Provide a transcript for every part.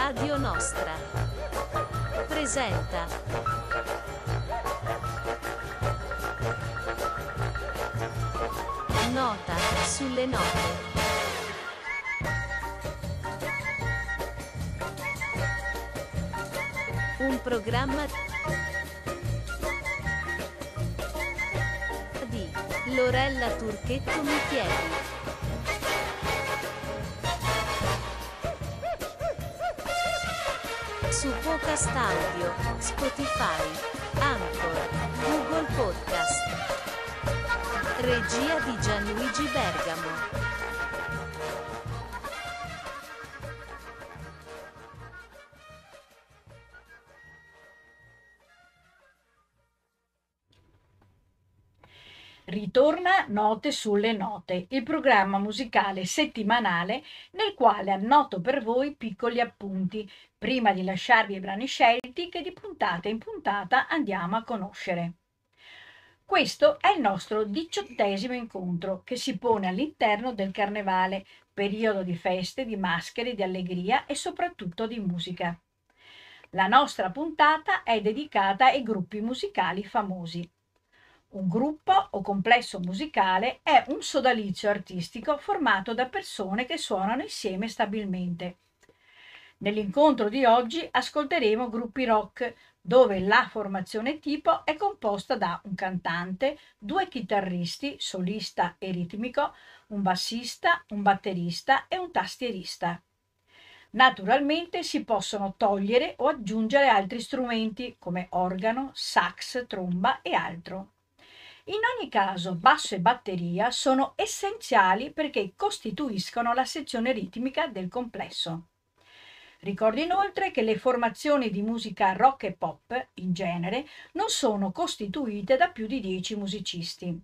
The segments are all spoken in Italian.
Radio Nostra presenta Nota sulle note. Un programma di Lorella Turchetto Michieli. Su Podcast Audio, Spotify, Anchor, Google Podcast. Regia di Gianluigi Bergamo. Note sulle Note, il programma musicale settimanale nel quale annoto per voi piccoli appunti, prima di lasciarvi i brani scelti che di puntata in puntata andiamo a conoscere. Questo è il nostro diciottesimo incontro che si pone all'interno del Carnevale, periodo di feste, di maschere, di allegria e soprattutto di musica. La nostra puntata è dedicata ai gruppi musicali famosi. Un gruppo o complesso musicale è un sodalizio artistico formato da persone che suonano insieme stabilmente. Nell'incontro di oggi ascolteremo gruppi rock dove la formazione tipo è composta da un cantante, due chitarristi, solista e ritmico, un bassista, un batterista e un tastierista. Naturalmente si possono togliere o aggiungere altri strumenti come organo, sax, tromba e altro. In ogni caso, basso e batteria sono essenziali perché costituiscono la sezione ritmica del complesso. Ricordo inoltre che le formazioni di musica rock e pop, in genere, non sono costituite da più di 10 musicisti.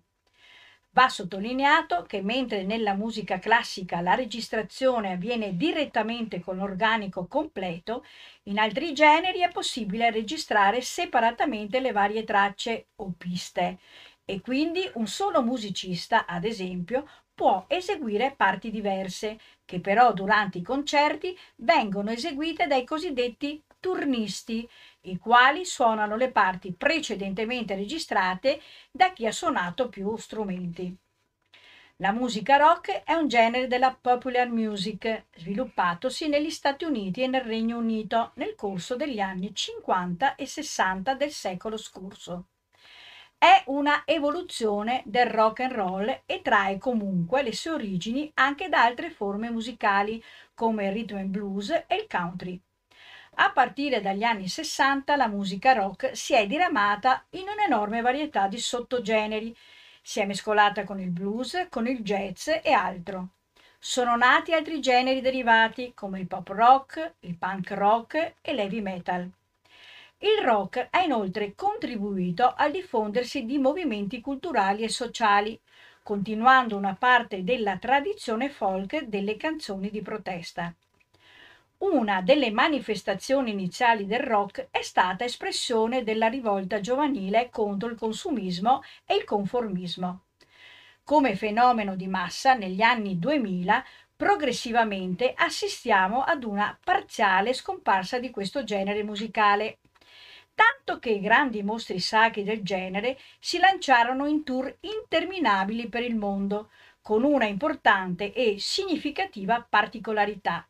Va sottolineato che mentre nella musica classica la registrazione avviene direttamente con l'organico completo, in altri generi è possibile registrare separatamente le varie tracce o piste e quindi un solo musicista, ad esempio, può eseguire parti diverse, che però durante i concerti vengono eseguite dai cosiddetti turnisti, i quali suonano le parti precedentemente registrate da chi ha suonato più strumenti. La musica rock è un genere della popular music, sviluppatosi negli Stati Uniti e nel Regno Unito nel corso degli anni 50 e 60 del secolo scorso è una evoluzione del rock and roll e trae comunque le sue origini anche da altre forme musicali come il rhythm and blues e il country. A partire dagli anni 60 la musica rock si è diramata in un'enorme varietà di sottogeneri, si è mescolata con il blues, con il jazz e altro. Sono nati altri generi derivati come il pop rock, il punk rock e l'heavy metal. Il rock ha inoltre contribuito al diffondersi di movimenti culturali e sociali, continuando una parte della tradizione folk delle canzoni di protesta. Una delle manifestazioni iniziali del rock è stata espressione della rivolta giovanile contro il consumismo e il conformismo. Come fenomeno di massa negli anni 2000 progressivamente assistiamo ad una parziale scomparsa di questo genere musicale tanto che i grandi mostri sacri del genere si lanciarono in tour interminabili per il mondo, con una importante e significativa particolarità.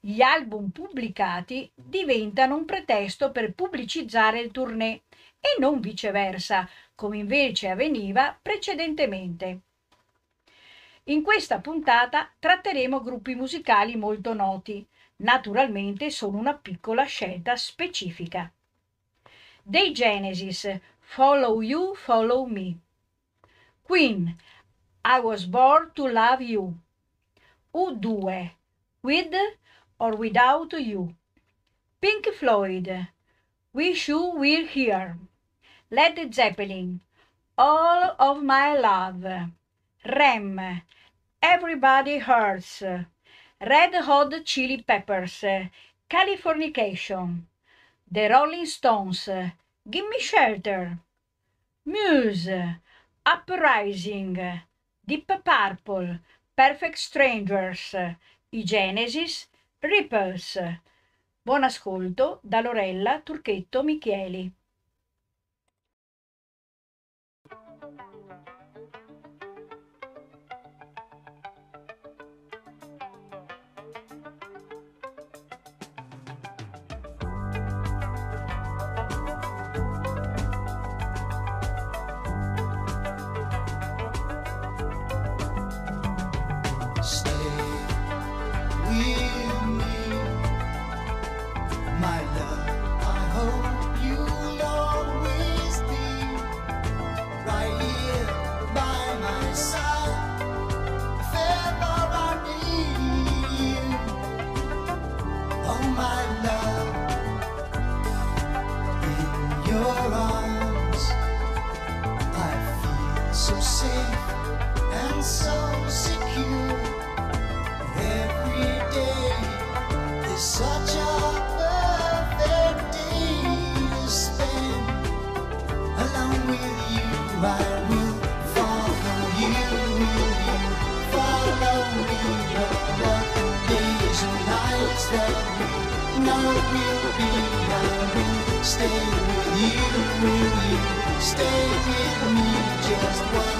Gli album pubblicati diventano un pretesto per pubblicizzare il tournée e non viceversa, come invece avveniva precedentemente. In questa puntata tratteremo gruppi musicali molto noti, naturalmente solo una piccola scelta specifica dei Genesis, Follow You, Follow Me. Queen, I Was Born to Love You. U2, With or Without You. Pink Floyd, Wish You Were Here. Led Zeppelin, All of My Love. Rem, Everybody Hurts. Red Hot Chili Peppers, Californication. The Rolling Stones, Gimme Shelter, Muse, Uprising, Deep Purple, Perfect Strangers, I Genesis, Ripples. Buon ascolto da Lorella Turchetto Micheli. and so secure. Every day is such a perfect day to spend with you. I will follow you, will you follow me? The days and nights that we know will be, stay with you, will you stay with me just one?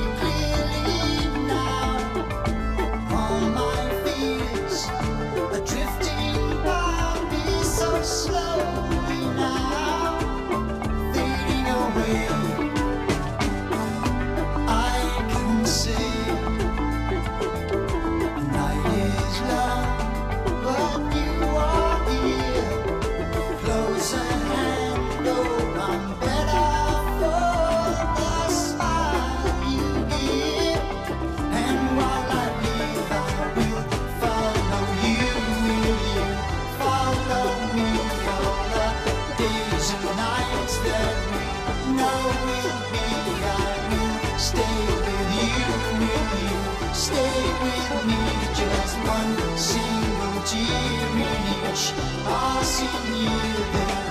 just one single tear in each passing year.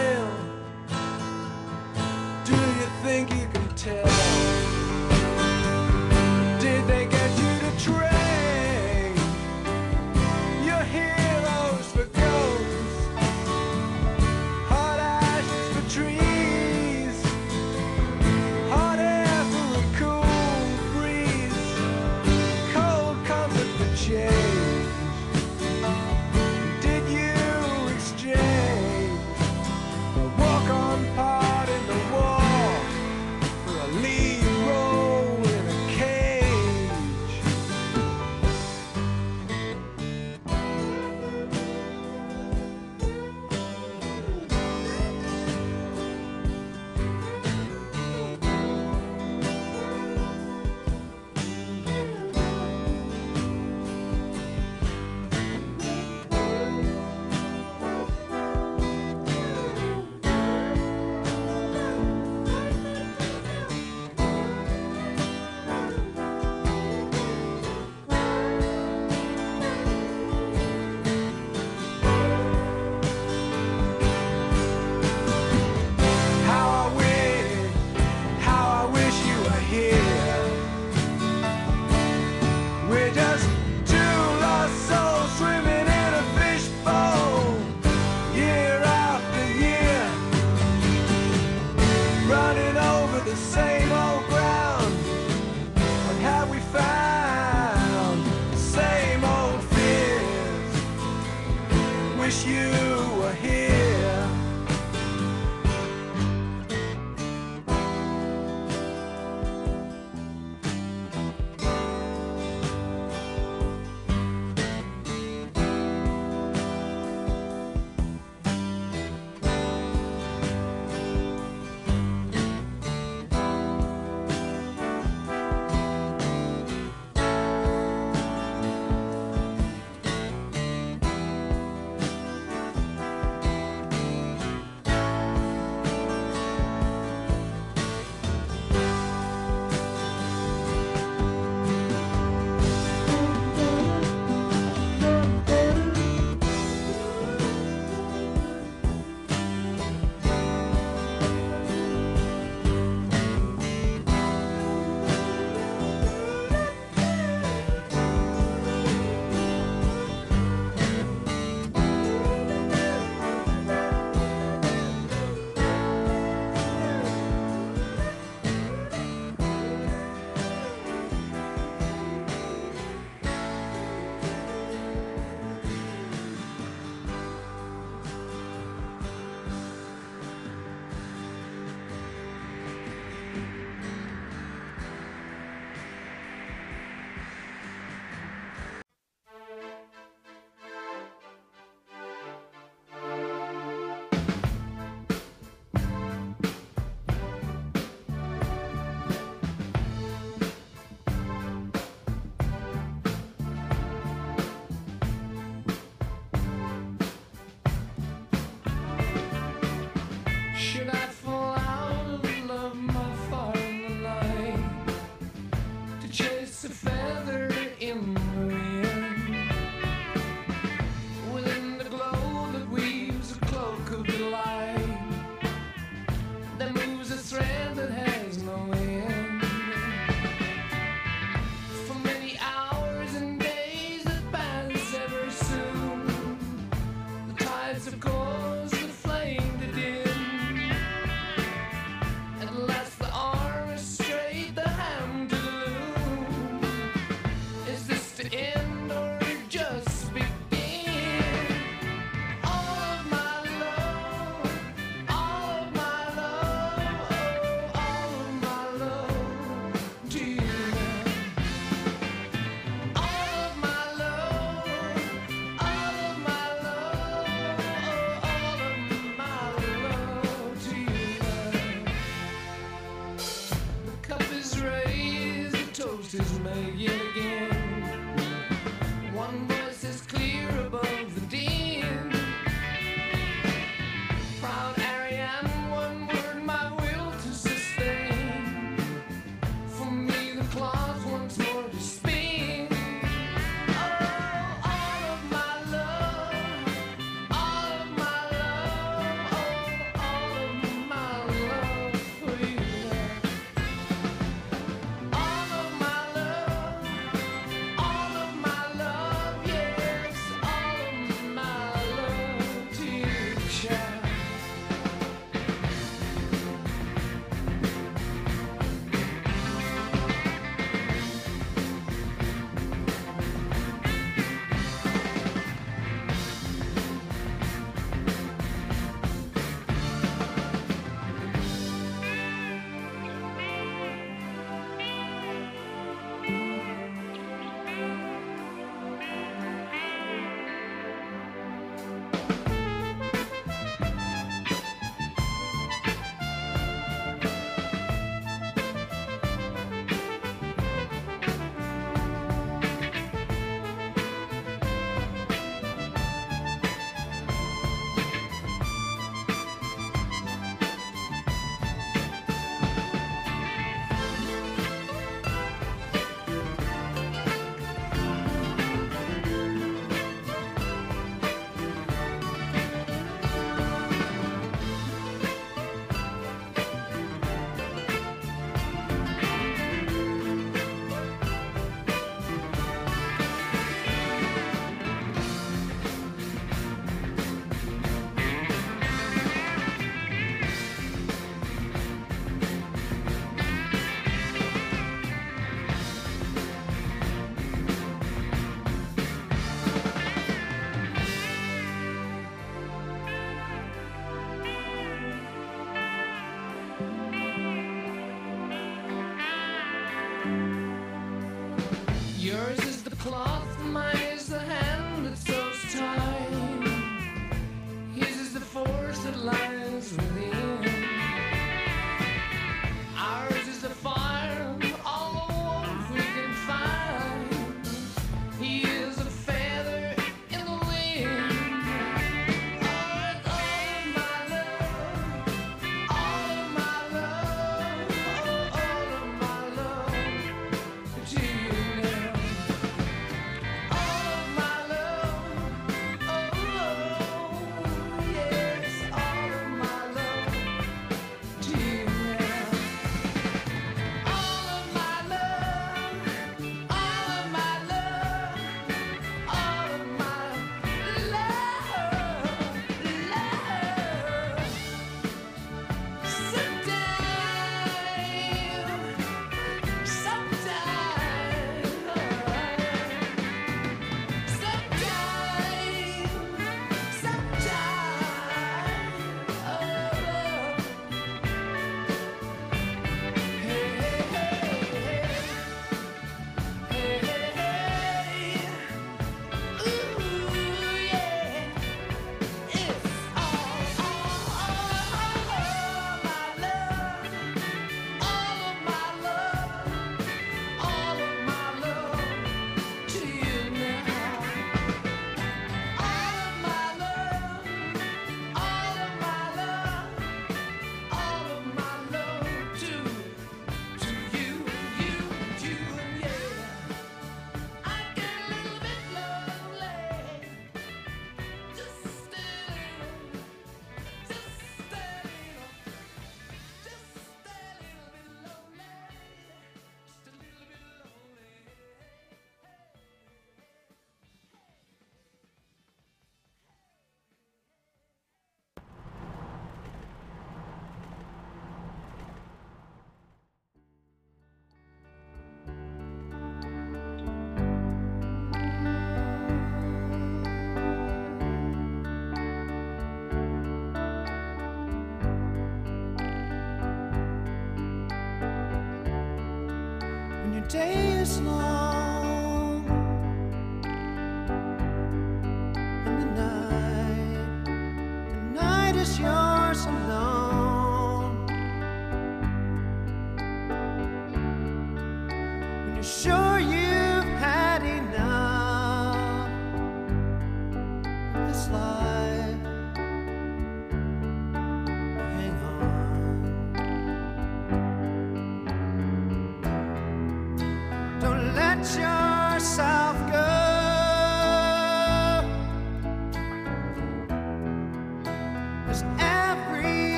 day is long.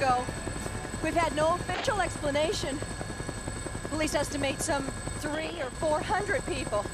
ago. We've had no official explanation. Police estimate some three or four hundred people.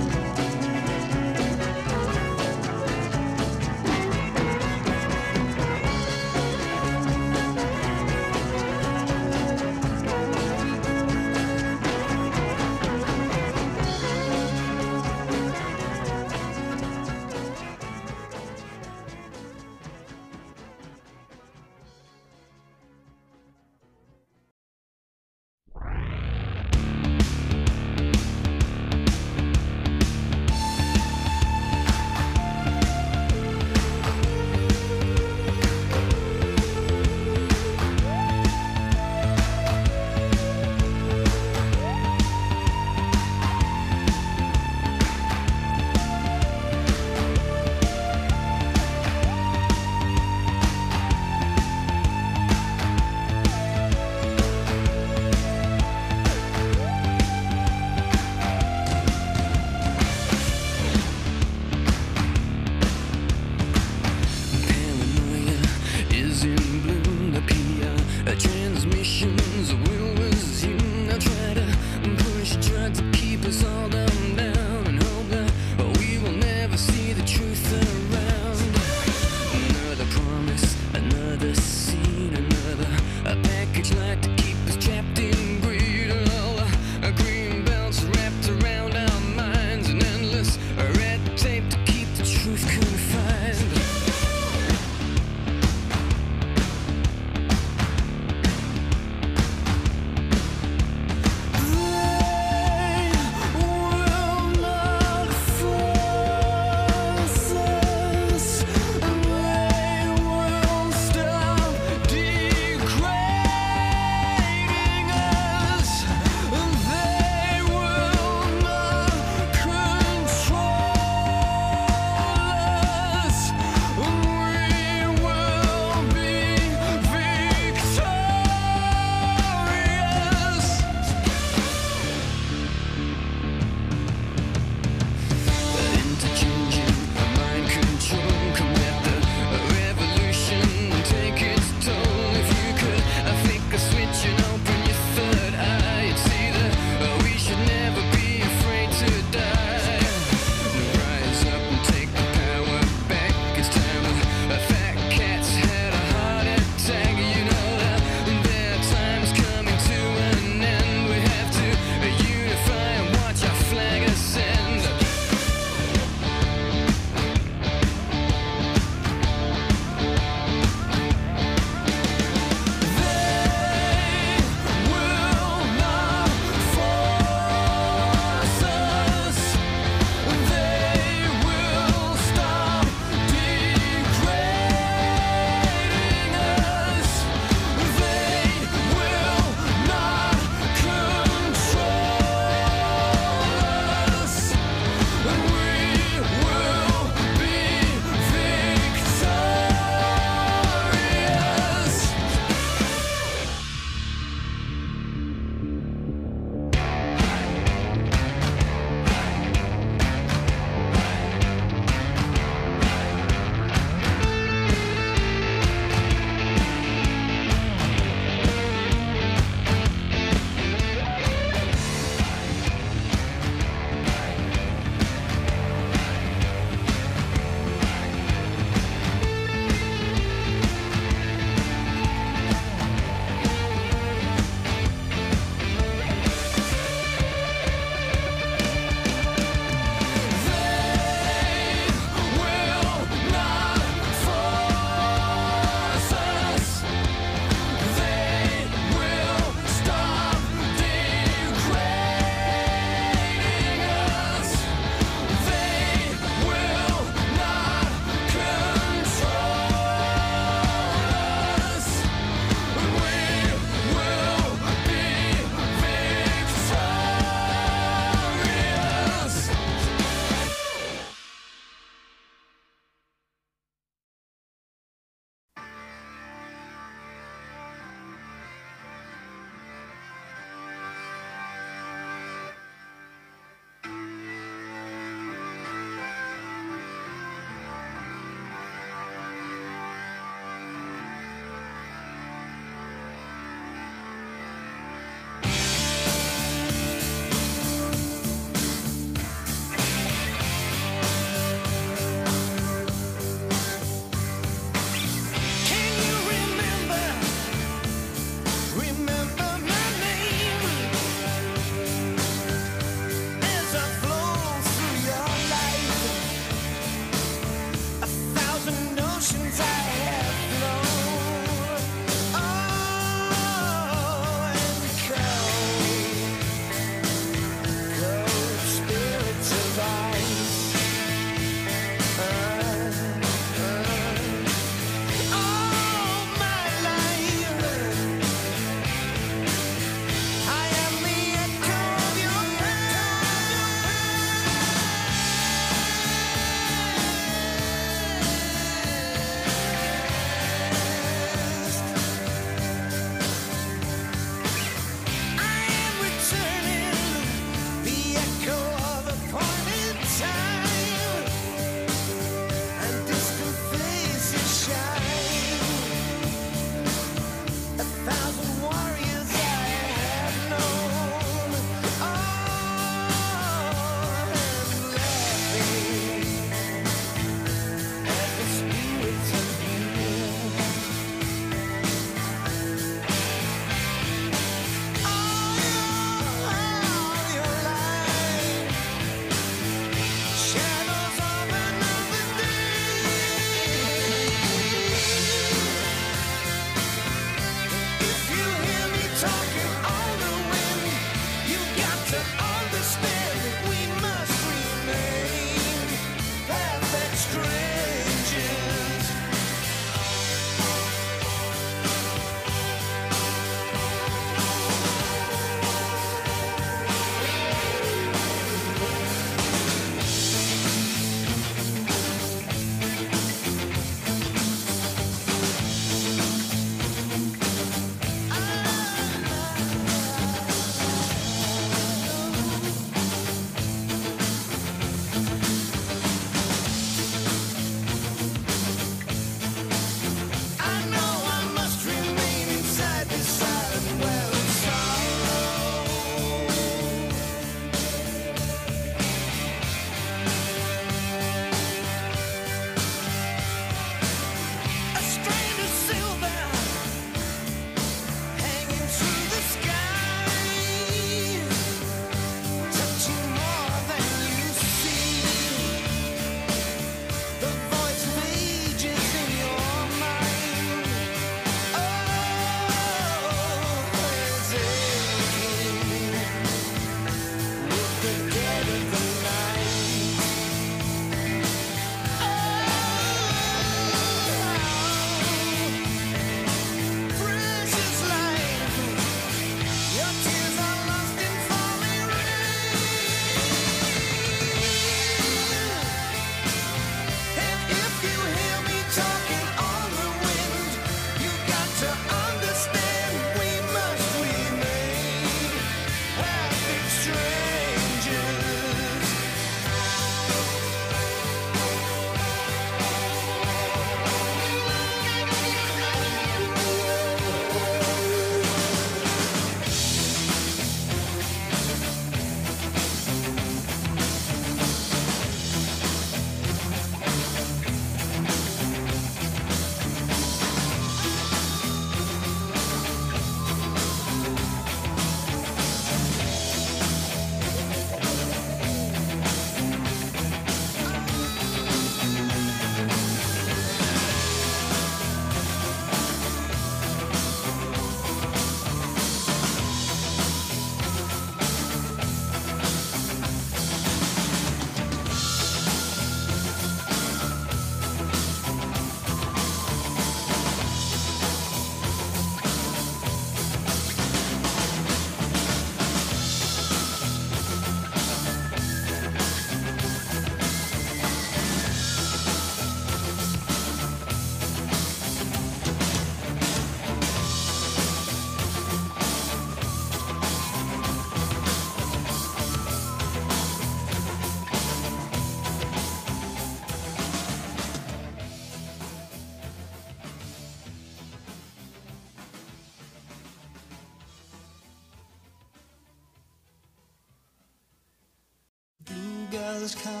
has come.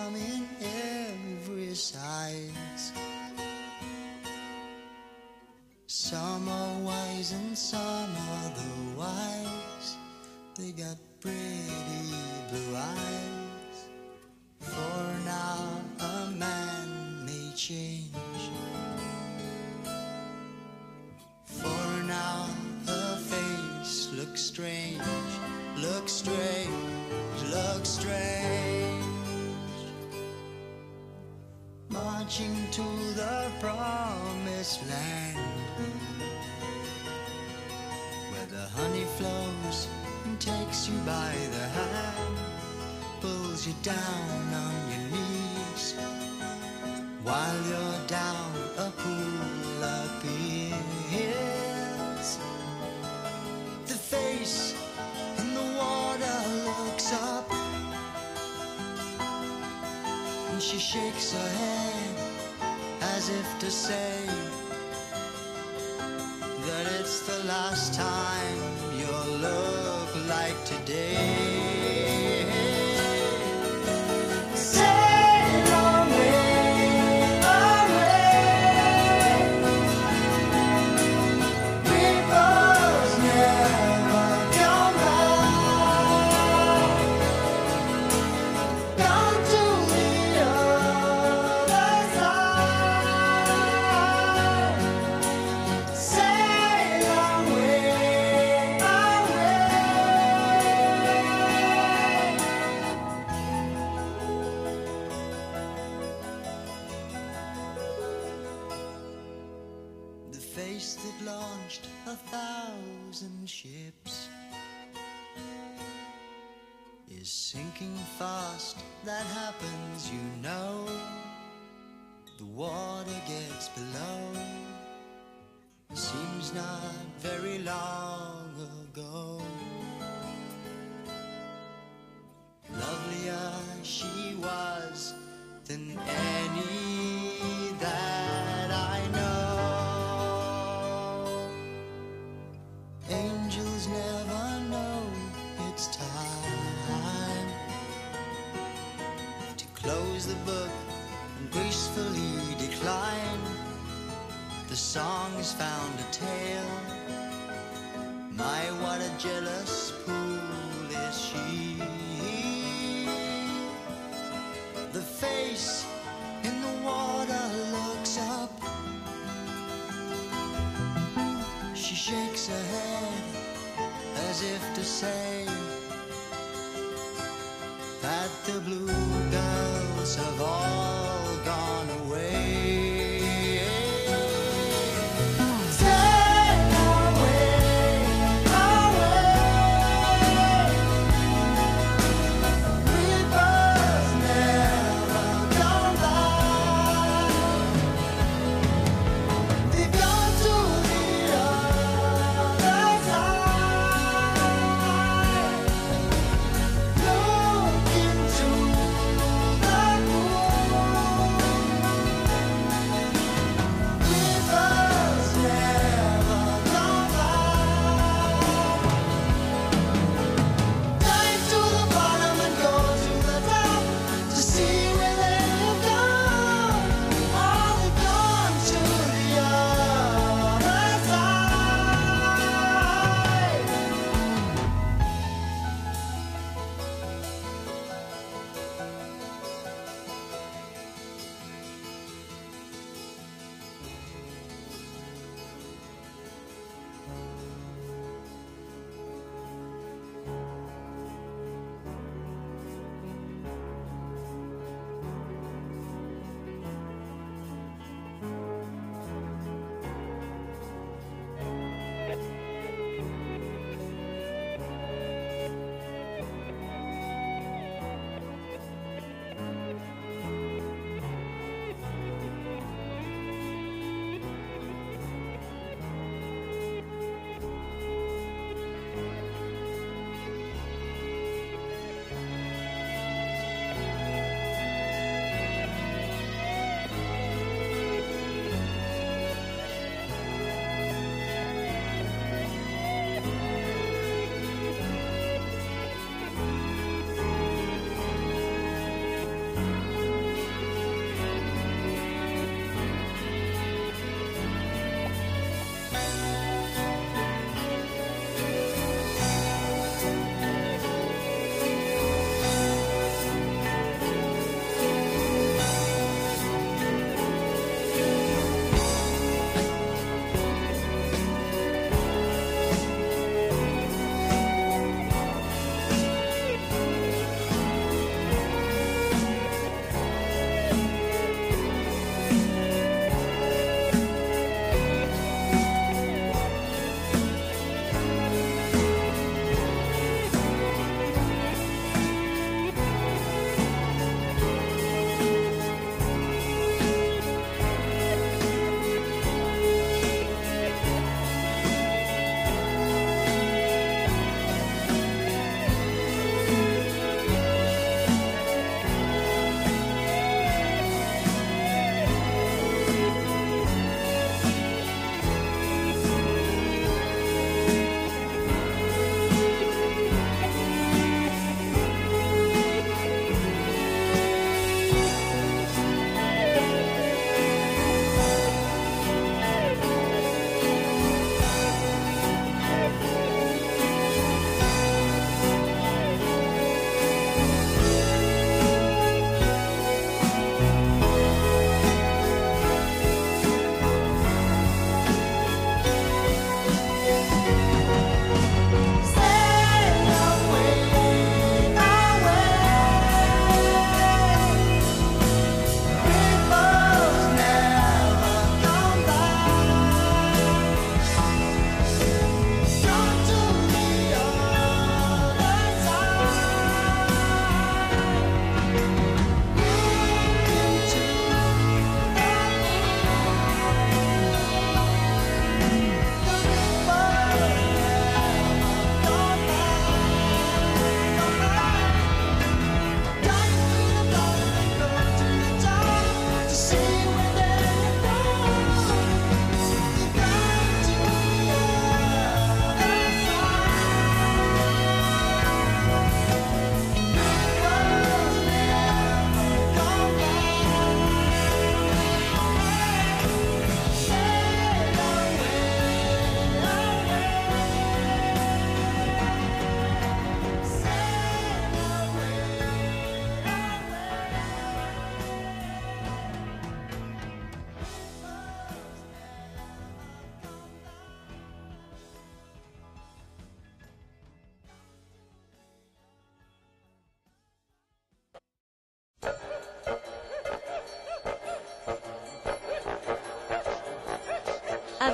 shakes her head as if to say that it's the last time you'll look like today.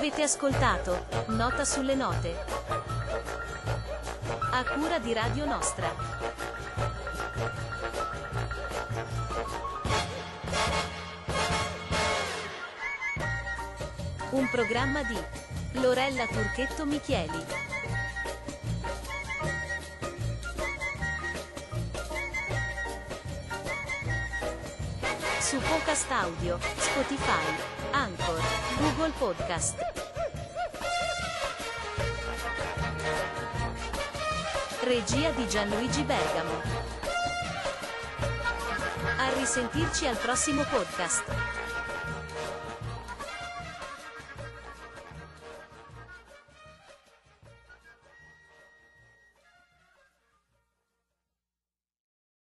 Avete ascoltato Nota sulle note. A cura di Radio Nostra. Un programma di Lorella Turchetto Michieli. Su Podcast Audio, Spotify, Anchor, Google Podcast. Regia di Gianluigi Bergamo. A risentirci al prossimo podcast.